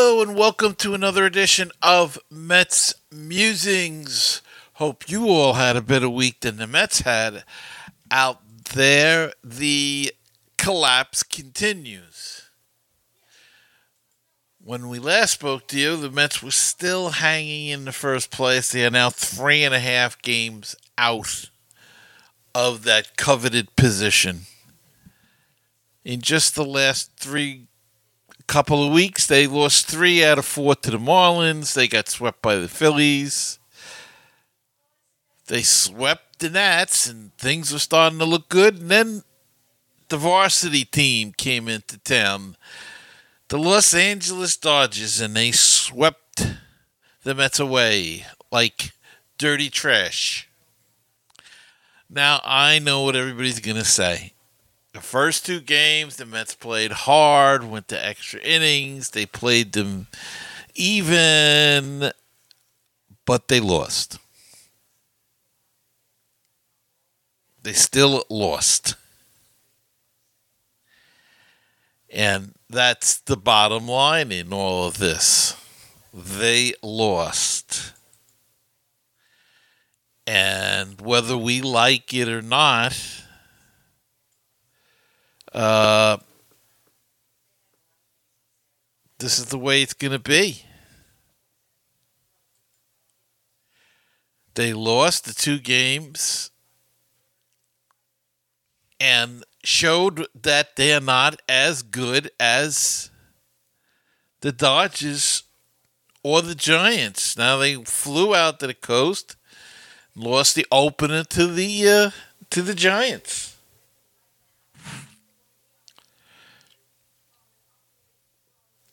Hello and welcome to another edition of Mets Musings. Hope you all had a better week than the Mets had out there. The collapse continues. When we last spoke to you, the Mets were still hanging in the first place. They are now three and a half games out of that coveted position. In just the last three couple of weeks, they lost three out of four to the Marlins. They got swept by the Phillies. They swept the Nats, and things were starting to look good. And then the varsity team came into town, the Los Angeles Dodgers, and they swept the Mets away like dirty trash. Now, I know what everybody's going to say. The first two games, the Mets played hard, went to extra innings. They played them even, but they lost. They still lost. And that's the bottom line in all of this. They lost. And whether we like it or not, uh, this is the way it's going to be. They lost the two games and showed that they're not as good as the Dodgers or the Giants. Now they flew out to the coast, lost the opener to the uh, to the Giants.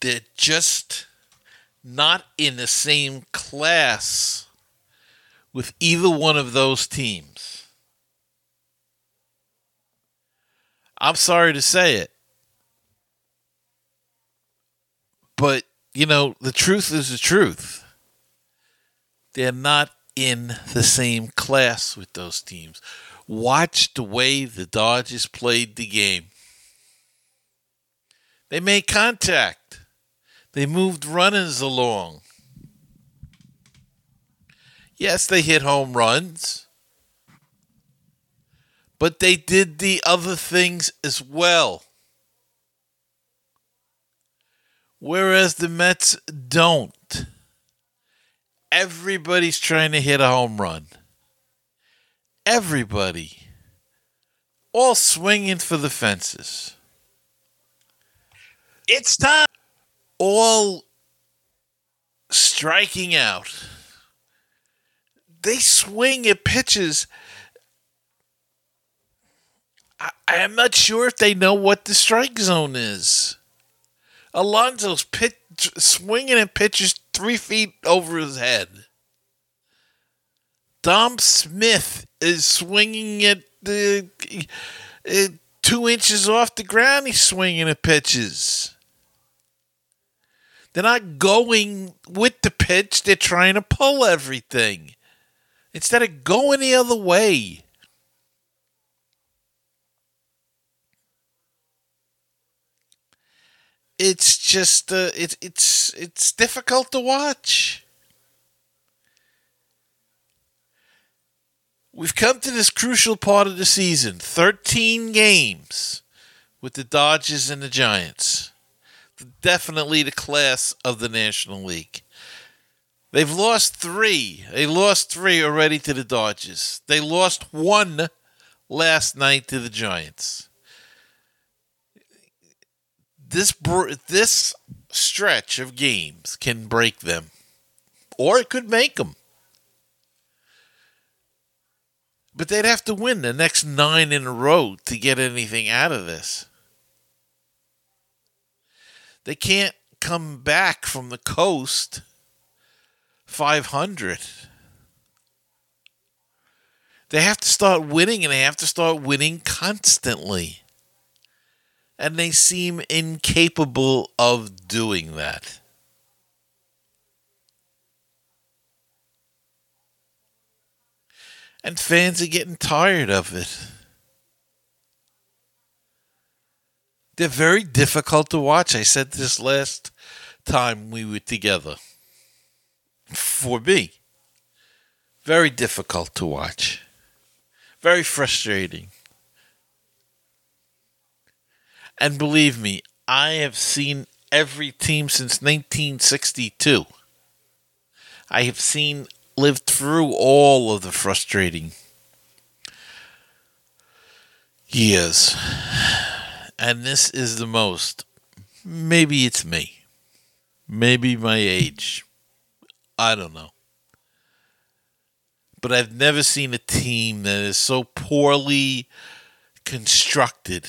They're just not in the same class with either one of those teams. I'm sorry to say it. But, you know, the truth is the truth. They're not in the same class with those teams. Watch the way the Dodgers played the game. They made contact. They moved runners along. Yes, they hit home runs, but they did the other things as well. Whereas the Mets don't. Everybody's trying to hit a home run. Everybody. All swinging for the fences. It's time. All striking out. They swing at pitches. I, am not sure if they know what the strike zone is. Alonso's pit, swinging at pitches three feet over his head. Dom Smith is swinging at the uh, two inches off the ground. He's swinging at pitches. They're not going with the pitch. They're trying to pull everything instead of going the other way. It's just uh, it, it's it's difficult to watch. We've come to this crucial part of the season 13 games with the Dodgers and the Giants. Definitely the class of the National League. They've lost three. They lost three already to the Dodgers. They lost one last night to the Giants. This this stretch of games can break them, or it could make them. But they'd have to win the next nine in a row to get anything out of this. They can't come back from the coast 500. They have to start winning and they have to start winning constantly. And they seem incapable of doing that. And fans are getting tired of it. They're very difficult to watch. I said this last time we were together. For me, very difficult to watch, very frustrating. And believe me, I have seen every team since 1962. I have seen, lived through all of the frustrating years. And this is the most. Maybe it's me. Maybe my age. I don't know. But I've never seen a team that is so poorly constructed,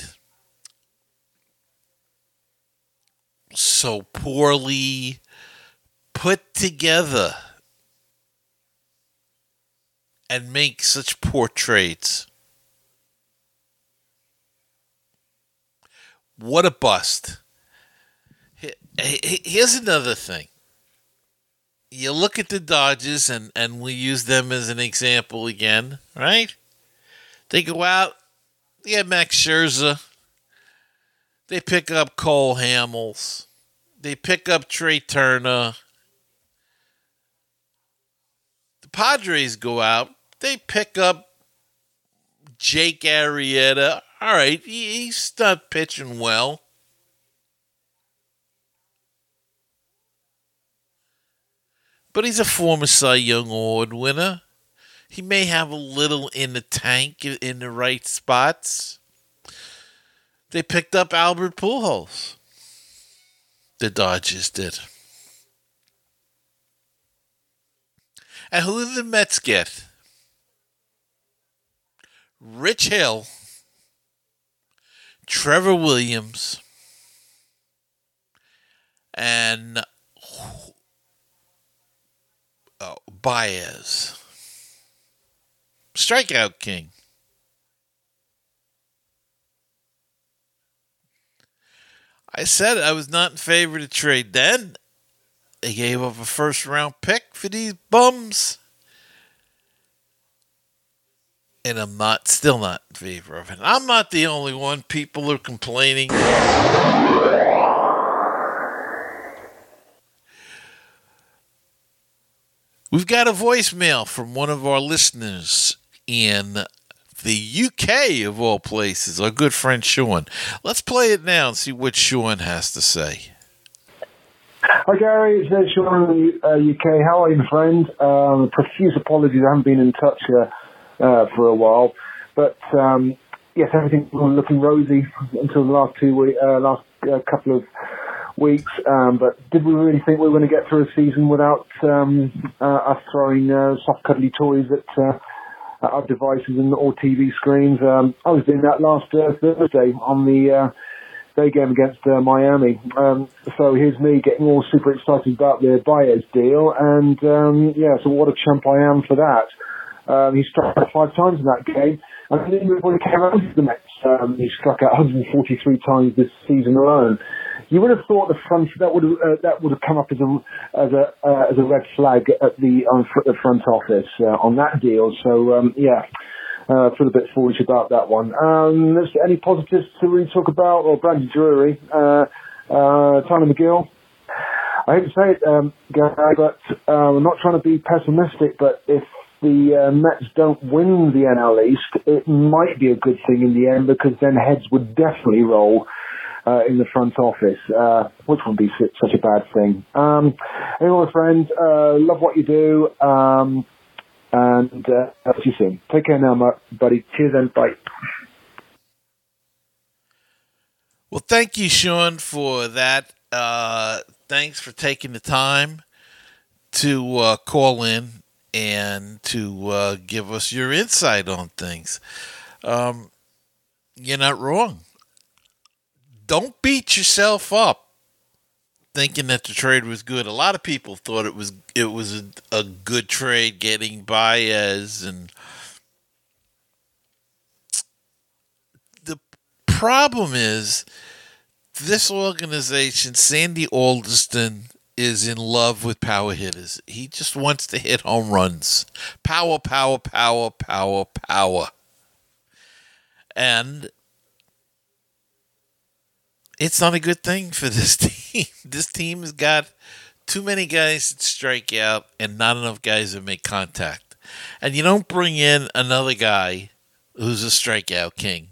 so poorly put together, and make such poor trades. What a bust. Here's another thing. You look at the Dodgers, and, and we use them as an example again, right? They go out, they have Max Scherzer, they pick up Cole Hamels, they pick up Trea Turner. The Padres go out, they pick up Jake Arrieta all right, he's not pitching well. But he's a former Cy Young Award winner. He may have a little in the tank in the right spots. They picked up Albert Pujols. The Dodgers did. And who did the Mets get? Rich Hill Trevor Williams, and oh, Baez. Strikeout King. I said I was not in favor to trade then. They gave up a first round pick for these bums and I'm not still not in favor of it. I'm not the only one. People are complaining. We've got a voicemail from one of our listeners in the UK, of all places, our good friend Sean. Let's play it now and see what Sean has to say. Hi Gary, it's uh, Sean in the uh, UK. How are you, friend? Um, profuse apologies, I haven't been in touch uh, uh, for a while. But um, yes, everything was looking rosy until the last two week, uh, last uh, couple of weeks. Um, but did we really think we were going to get through a season without um, uh, us throwing uh, soft cuddly toys at, uh, our devices and or TV screens? Um, I was doing that last uh, Thursday on the uh, day game against uh, Miami. Um, so here's me getting all super excited about the Baez deal, and um, yeah, so what a chump I am for that. Um, he struck out five times in that game. And then when he came around to the Mets, um, he struck out 143 times this season alone. You would have thought the front that would have, uh, that would have come up as a as a uh, as a red flag at the um, the front office uh, on that deal. So um, yeah, uh, feel a bit foolish about that one. Um, any positives to really talk about? Or Brandon Drury, uh, uh, Tyler Megill. I hate to say it, um, Gary, but uh, I'm not trying to be pessimistic, but if the uh, Mets don't win the NL East, it might be a good thing in the end because then heads would definitely roll uh, in the front office, uh, which wouldn't be such a bad thing. Um, anyway, friends, uh, love what you do, um, and uh, see you soon. Take care now, buddy. Cheers and bye. Well, thank you, Sean, for that. Uh, thanks for taking the time to uh, call in and to uh, give us your insight on things. Um, you're not wrong. Don't beat yourself up thinking that the trade was good. A lot of people thought it was it was a, a good trade getting Baez and the problem is this organization, Sandy Alderson is in love with power hitters. He just wants to hit home runs. Power, power, power, power, power. And it's not a good thing for this team. This team has got too many guys that strike out and not enough guys that make contact. And you don't bring in another guy who's a strikeout king.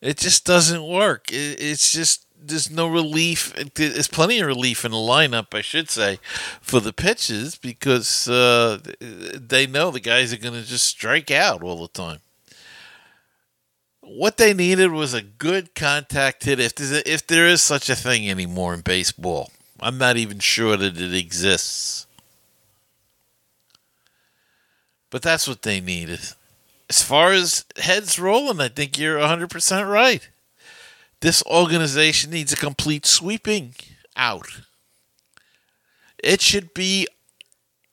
It just doesn't work. It's just there's no relief. There's plenty of relief in the lineup, I should say, for the pitches because uh, they know the guys are going to just strike out all the time. What they needed was a good contact hit, if a, if there is such a thing anymore in baseball. I'm not even sure that it exists. But that's what they needed. As far as heads rolling, I think you're 100% right. This organization needs a complete sweeping out. It should be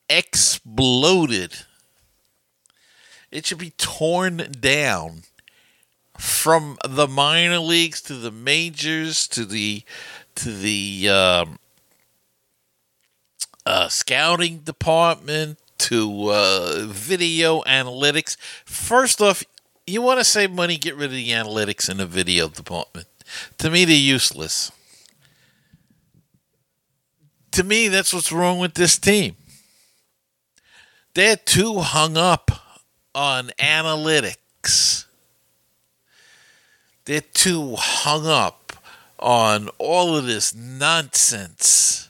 exploded. It should be torn down from the minor leagues to the majors to the to the um, uh, scouting department to uh, video analytics. First off, you want to save money, get rid of the analytics in the video department. To me, they're useless. To me, that's what's wrong with this team. They're too hung up on analytics. They're too hung up on all of this nonsense.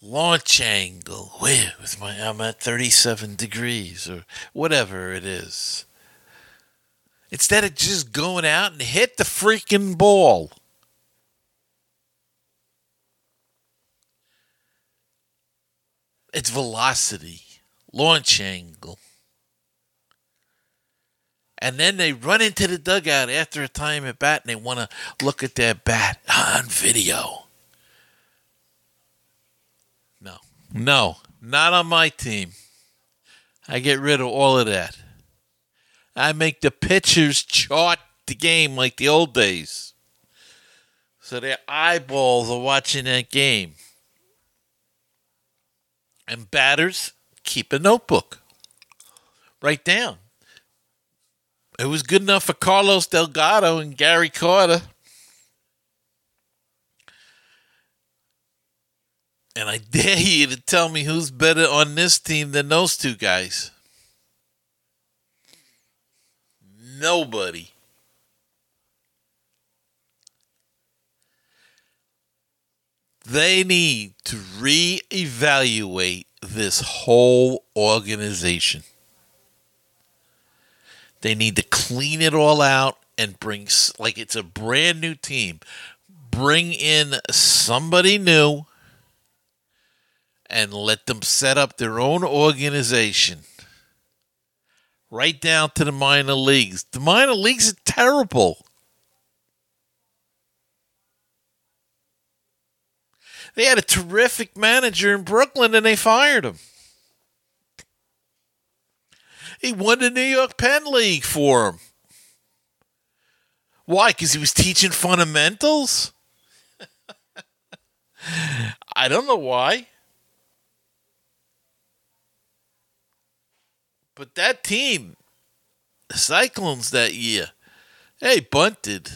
Launch angle, with my I'm at 37 degrees or whatever it is. Instead of just going out and hit the freaking ball. It's velocity, launch angle. And then they run into the dugout after a time at bat and they want to look at their bat on video. No, no, not on my team. I get rid of all of that. I make the pitchers chart the game like the old days. So their eyeballs are watching that game. And batters keep a notebook. Write down it was good enough for Carlos Delgado and Gary Carter. And I dare you to tell me who's better on this team than those two guys. Nobody. They need to reevaluate this whole organization. They need to clean it all out and bring like it's a brand new team. Bring in somebody new and let them set up their own organization. Right down to the minor leagues. The minor leagues are terrible. They had a terrific manager in Brooklyn and they fired him. He won the New York Penn League for him. Why? Because he was teaching fundamentals? I don't know why. But that team, the Cyclones that year, they bunted.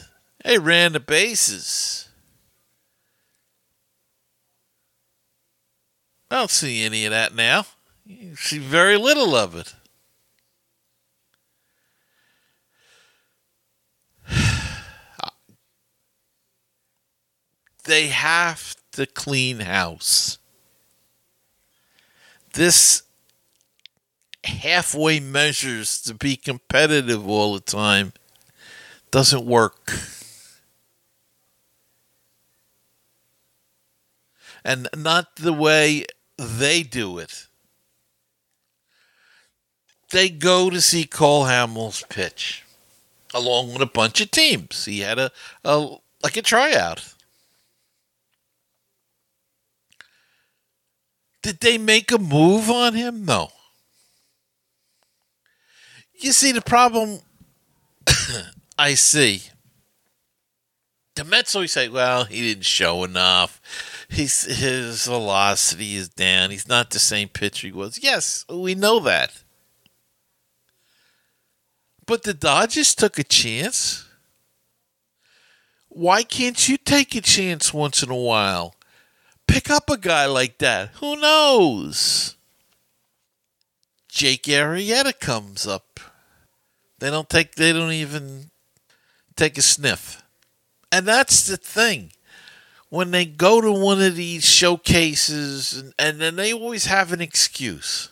They ran the bases. I don't see any of that now. You see very little of it. they have to clean house. This halfway measures to be competitive all the time doesn't work. And not the way they do it. They go to see Cole Hamels pitch along with a bunch of teams. He had a, a like a tryout. Did they make a move on him? No. You see, the problem I see. The Mets always say, well, he didn't show enough. He's, his velocity is down. He's not the same pitcher he was. Yes, we know that. But the Dodgers took a chance. Why can't you take a chance once in a while? Pick up a guy like that. Who knows? Jake Arrieta comes up. They don't take they don't even take a sniff. And that's the thing. When they go to one of these showcases and, and then they always have an excuse.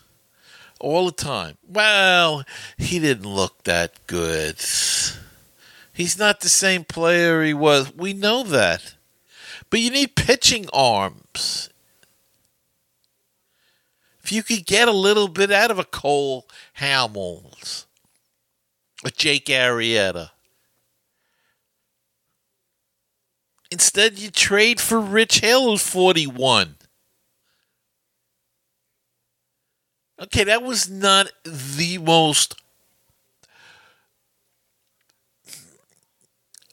All the time. Well, he didn't look that good. He's not the same player he was. We know that. But you need pitching arms. If you could get a little bit out of a Cole Hamels, Jake Arrieta. Instead, you trade for Rich Hill, who's 41. Okay, that was not the most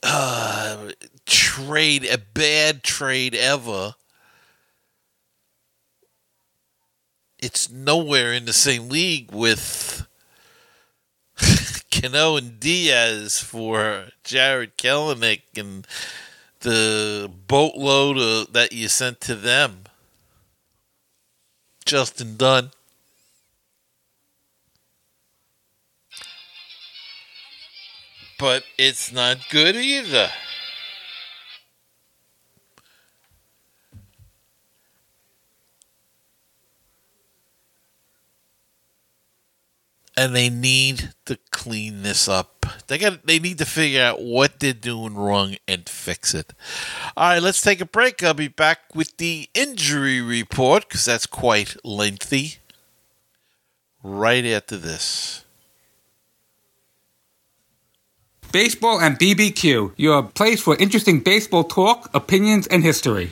uh, trade, a bad trade ever. It's nowhere in the same league with Cano and Diaz for Jarred Kelenic and the boatload of, that you sent to them. Justin Dunn. But it's not good either. And they need to clean this up. They got they need to figure out what they're doing wrong and fix it. All right, let's take a break. I'll be back with the injury report because that's quite lengthy. Right after this. Baseball and BBQ, your place for interesting baseball talk, opinions, and history.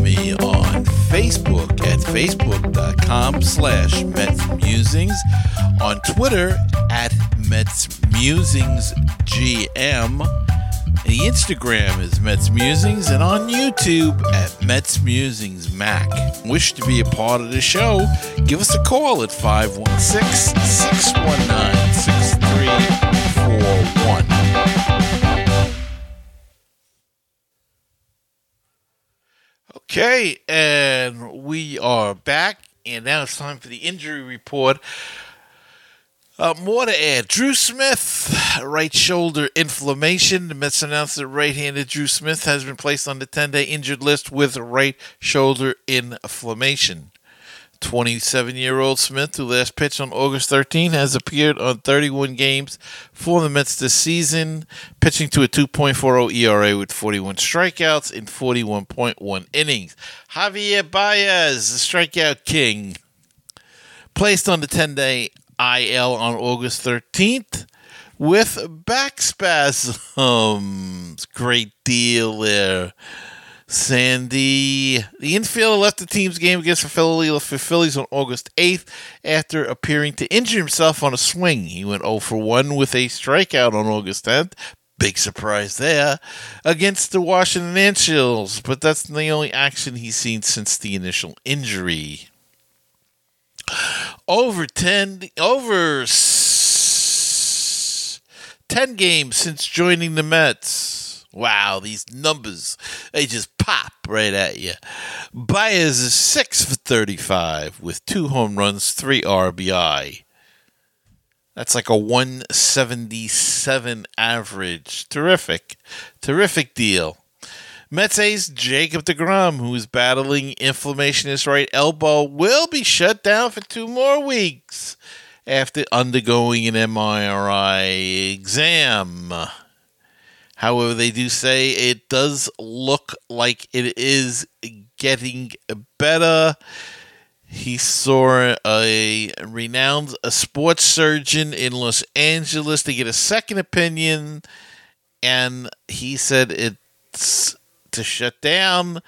Facebook at facebook.com slash Mets Musings, on Twitter at Mets Musings GM, the Instagram is Mets Musings, and on YouTube at Mets Musings Mac. Wish to be a part of the show? Give us a call at 516 619 6341. Okay, and we are back, and now it's time for the injury report. Uh, more to add. Drew Smith, right shoulder inflammation. The Mets announced that right-handed Drew Smith has been placed on the 10-day injured list with right shoulder inflammation. 27-year-old Smith, who last pitched on August 13, has appeared on 31 games for the Mets this season, pitching to a 2.40 ERA with 41 strikeouts in 41.1 innings. Javier Baez, the strikeout king, placed on the 10-day IL on August 13th with back spasms. Great deal there. Sandy, the infielder left the team's game against the Philadelphia Phillies on August 8th after appearing to injure himself on a swing. He went 0 for 1 with a strikeout on August 10th. Big surprise there against the Washington Nationals, but that's the only action he's seen since the initial injury. Over 10 over s- 10 games since joining the Mets. Wow, these numbers, they just pop right at you. Baez is 6 for 35 with two home runs, 3 RBI. That's like a 177 average. Terrific. Terrific deal. Mets ace Jacob DeGrom, who is battling inflammation in his right elbow, will be shut down for two more weeks after undergoing an MRI exam. However, they do say it does look like it is getting better. He saw a renowned a sports surgeon in Los Angeles to get a second opinion, and he said it's to shut down.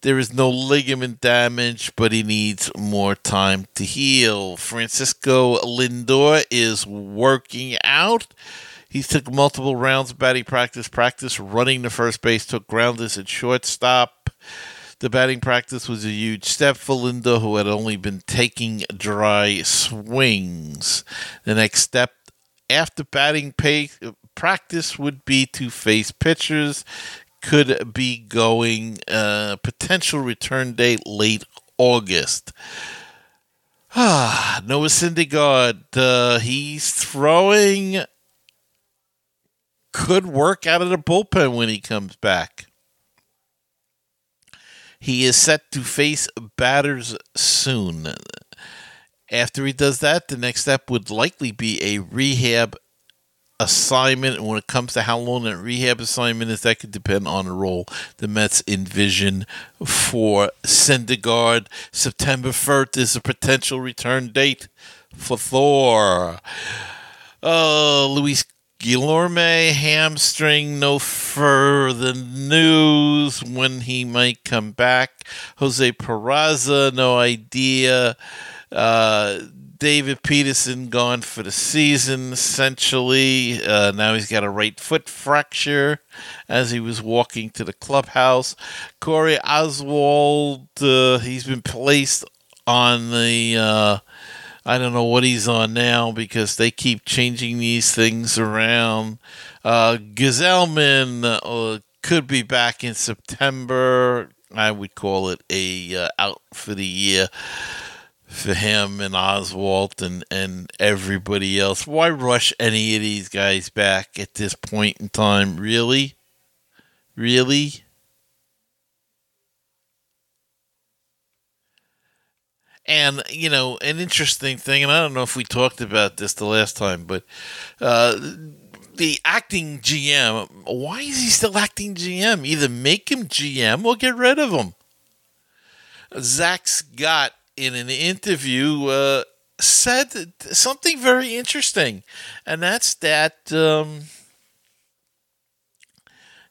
There is no ligament damage, but he needs more time to heal. Francisco Lindor is working out. He took multiple rounds of batting practice, practice running the first base, took grounders at shortstop. The batting practice was a huge step for Lindor, who had only been taking dry swings. The next step after batting pay, practice would be to face pitchers, could be going uh, potential return date late August. Ah, Noah Syndergaard, uh, he's throwing. Could work out of the bullpen when he comes back. He is set to face batters soon. After he does that, the next step would likely be a rehab assignment. And when it comes to how long that rehab assignment is, that could depend on the role the Mets envision for Syndergaard. September 1st is a potential return date for Thor. Uh, Luis Guillorme hamstring, no further news when he might come back. Jose Peraza, no idea. Uh, David Peterson gone for the season, essentially. Uh, now he's got a right foot fracture as he was walking to the clubhouse. Corey Oswalt, uh, he's been placed on the. I don't know what he's on now because they keep changing these things around. Uh, uh, could be back in September. I would call it a uh, out for the year for him and Oswalt and, and everybody else. Why rush any of these guys back at this point in time? Really? Really? And, you know, an interesting thing, and I don't know if we talked about this the last time, but uh, the acting GM, why is he still acting GM? Either make him GM or get rid of him. Zack Scott in an interview uh, said something very interesting, and that's that um,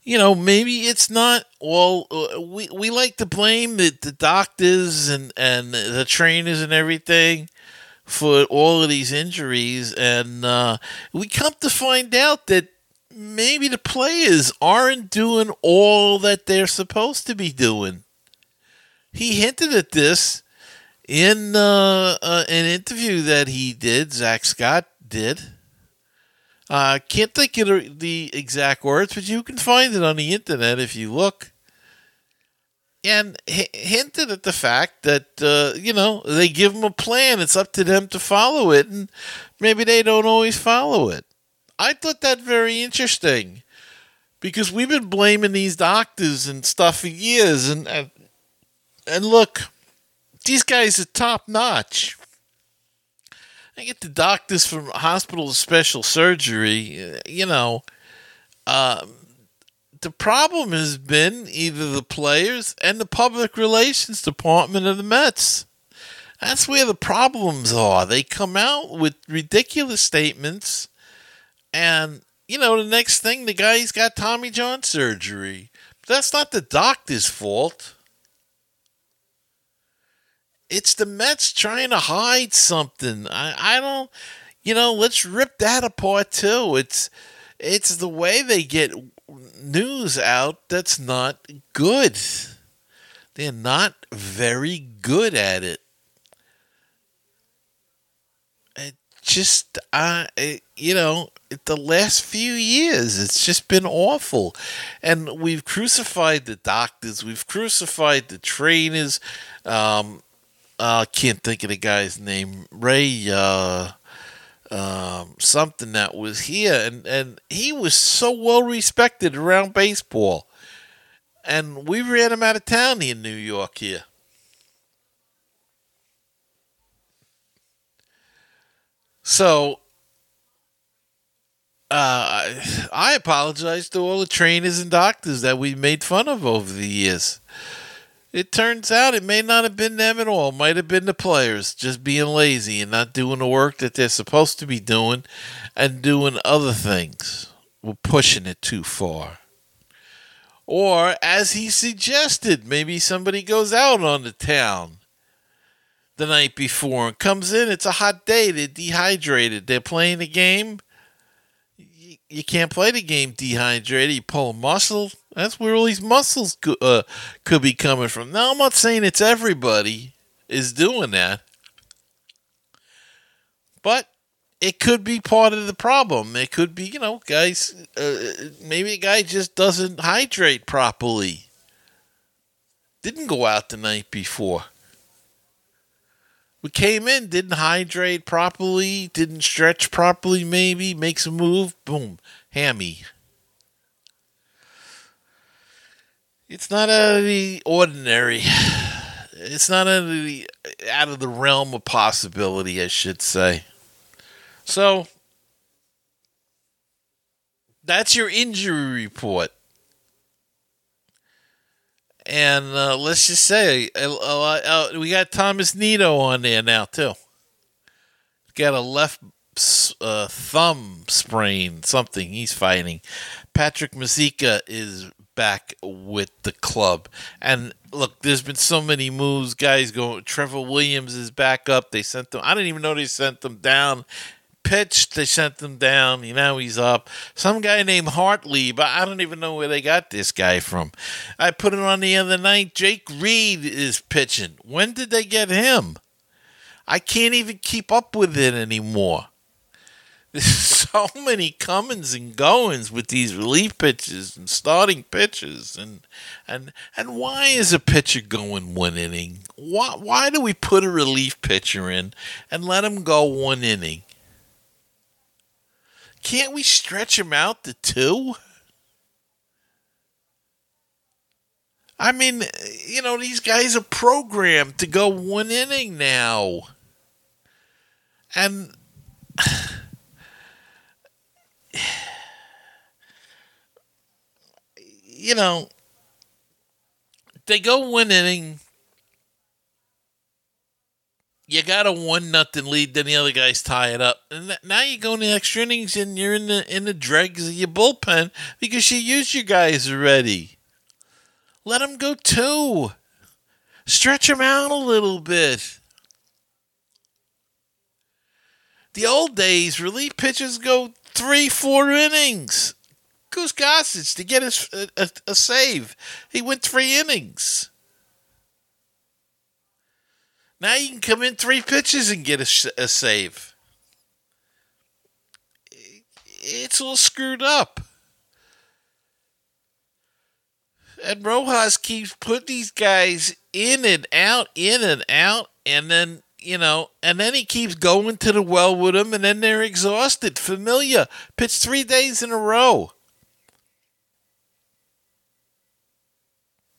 you know maybe it's not all uh, we we like to blame the, the doctors and and the trainers and everything for all of these injuries, and uh, we come to find out that maybe the players aren't doing all that they're supposed to be doing. He hinted at this in uh, uh, an interview that he did, Zack Scott did. Uh, can't think of the exact words, but you can find it on the internet if you look. And h- hinted at the fact that, uh, you know, they give them a plan. It's up to them to follow it, and maybe they don't always follow it. I thought that very interesting because we've been blaming these doctors and stuff for years. And, and, and look, these guys are top notch. I get the doctors from hospital special surgery, you know. Uh, the problem has been either the players and the public relations department of the Mets. That's where the problems are. They come out with ridiculous statements, and you know the next thing the guy's got Tommy John surgery. That's not the doctor's fault. It's the Mets trying to hide something. I, I don't, you know, let's rip that apart too. It's it's the way they get news out that's not good. They're not very good at it. It just, it, you know, the last few years, it's just been awful. And we've crucified the doctors, we've crucified the trainers. Um, I can't think of the guy's name. Ray uh, um, something that was here, and and he was so well respected around baseball, and we ran him out of town in New York here. So uh, I apologize to all the trainers and doctors that we made fun of over the years It turns out it may not have been them at all. It might have been the players just being lazy and not doing the work that they're supposed to be doing and doing other things. We're pushing it too far. Or, as he suggested, maybe somebody goes out on the town the night before and comes in. It's a hot day. They're dehydrated. They're playing the game. You, can't play the game dehydrated. You pull a muscle. That's where all these muscles co- uh, could be coming from. Now, I'm not saying it's everybody is doing that, but it could be part of the problem. It could be, you know, guys, uh, maybe a guy just doesn't hydrate properly. Didn't go out the night before. We came in, didn't hydrate properly, didn't stretch properly, maybe, makes a move, boom, hammy. It's not out of the ordinary. It's not out of the, out of the realm of possibility, I should say. So, that's your injury report. And uh, let's just say uh, we got Thomas Nido on there now too. Got a left uh, thumb sprain, something he's fighting. Patrick Mazeika is back with the club, and look, there's been so many moves. Guys going. Trevor Williams is back up. They sent them. I didn't even know they sent them down pitched, they sent them down. You know, he's up. Some guy named Hartley, but I don't even know where they got this guy from. I put it on the other night. Jake Reed is pitching. When did they get him? I can't even keep up with it anymore. So many comings and goings with these relief pitches and starting pitches, and and and why is a pitcher going one inning? Why why do we put a relief pitcher in and let him go one inning? Can't we stretch him out to two? I mean, you know, these guys are programmed to go one inning now. And you know, they go one inning. You got a one nothing lead, then the other guys tie it up, and now you go in the extra innings and you're in the in the dregs of your bullpen because you used your guys already. Let them go two. Stretch them out a little bit. The old days, relief pitchers go three, four innings. Gossage to get his, a, a, a save. He went three innings. Now you can come in three pitches and get a, a save. It's all screwed up. And Rojas keeps putting these guys in and out, in and out, and then you know, and then he keeps going to the well with them, and then they're exhausted. Familia pitched three days in a row.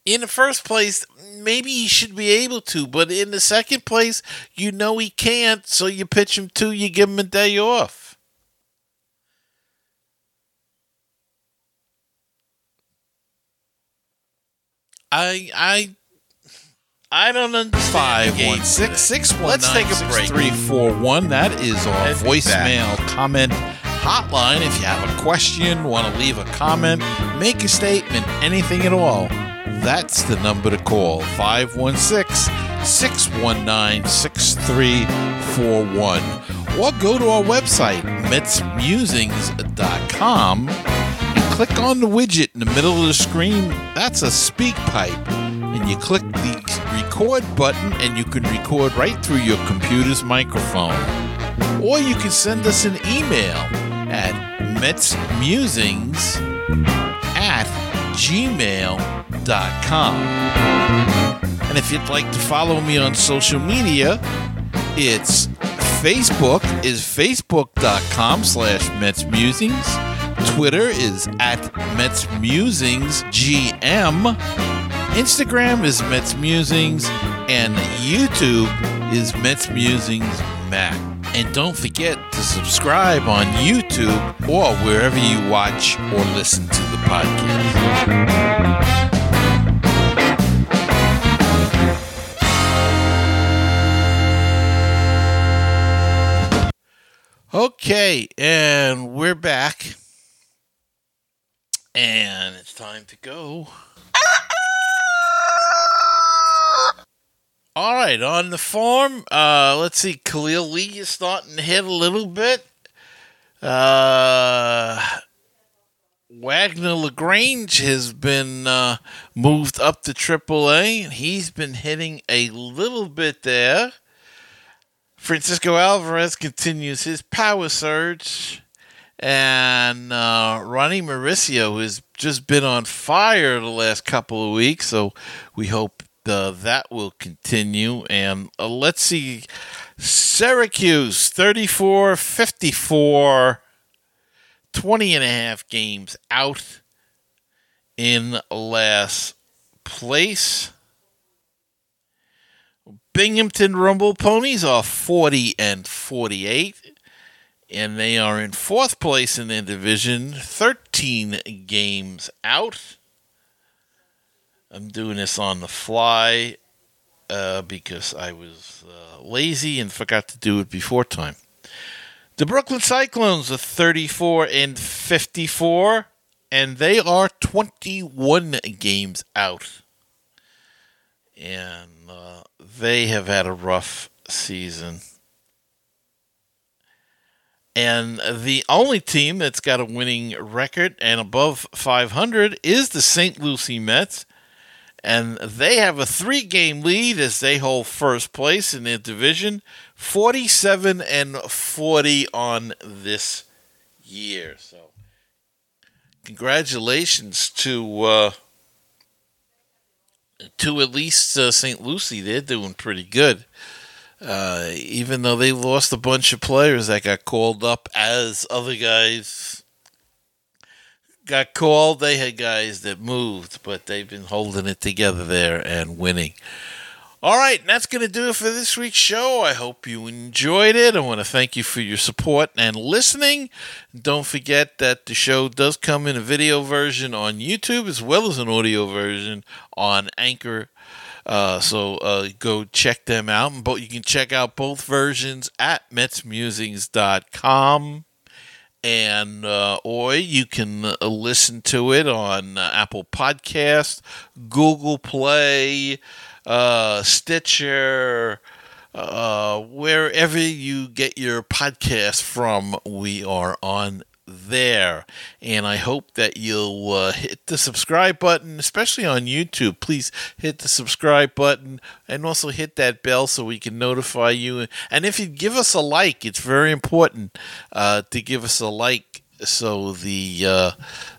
In the first place, maybe he should be able to, but in the second place, you know he can't, so you pitch him two, you give him a day off. I I I don't understand. Five one six six one. Let's take a break. Three four one. That is our be voicemail comment hotline. If you have a question, want to leave a comment, make a statement, anything at all, that's the number to call 516 619 6341. Or go to our website, metsmusings.com, and click on the widget in the middle of the screen. That's a SpeakPipe. And you click the record button, and you can record right through your computer's microphone. Or you can send us an email at metsmusings at gmail.com. And if you'd like to follow me on social media, it's Facebook is facebook.com slash Mets Musings. Twitter is at Mets Musings GM. Instagram is Mets Musings, and YouTube is Mets Musings Mac. And don't forget to subscribe on YouTube or wherever you watch or listen to the podcast. Okay, and we're back. And it's time to go. All right, on the farm, uh, let's see. Khalil Lee is starting to hit a little bit. Uh, Wagner LaGrange has been uh, moved up to AAA. And he's been hitting a little bit there. Francisco Alvarez continues his power surge. And uh, Ronny Mauricio has just been on fire the last couple of weeks, so we hope uh, that will continue. And uh, let's see Syracuse 34 54, 20 and a half games out in last place. Binghamton Rumble Ponies are 40 and 48 and they are in fourth place in the division, 13 games out. I'm doing this on the fly uh, because I was uh, lazy and forgot to do it before time. The Brooklyn Cyclones are 34 and 54, and they are 21 games out. And uh, they have had a rough season. And the only team that's got a winning record and above 500 is the St. Lucie Mets. And they have a three game lead as they hold first place in their division 47 and 40 on this year. So, congratulations to. Uh, to at least uh, St. Lucie, they're doing pretty good. Uh, even though they lost a bunch of players that got called up as other guys got called, they had guys that moved, but they've been holding it together there and winning. All right, that's going to do it for this week's show. I hope you enjoyed it. I want to thank you for your support and listening. Don't forget that the show does come in a video version on YouTube as well as an audio version on Anchor. Uh, so uh, go check them out. But you can check out both versions at metsmusings.com. And uh, or you can uh, listen to it on Apple Podcast, Google Play, uh, Stitcher, uh, wherever you get your podcast from, we are on there. And I hope that you'll uh, hit the subscribe button, especially on YouTube. Please hit the subscribe button and also hit that bell so we can notify you. And if you give us a like, it's very important uh, to give us a like so the uh,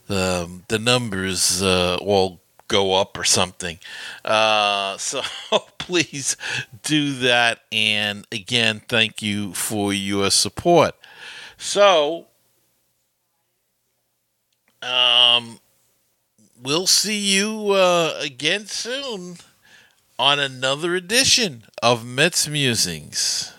the the numbers uh, all go up or something. Uh, so please do that. And again, thank you for your support. So, um, we'll see you uh, again soon on another edition of Mets Musings.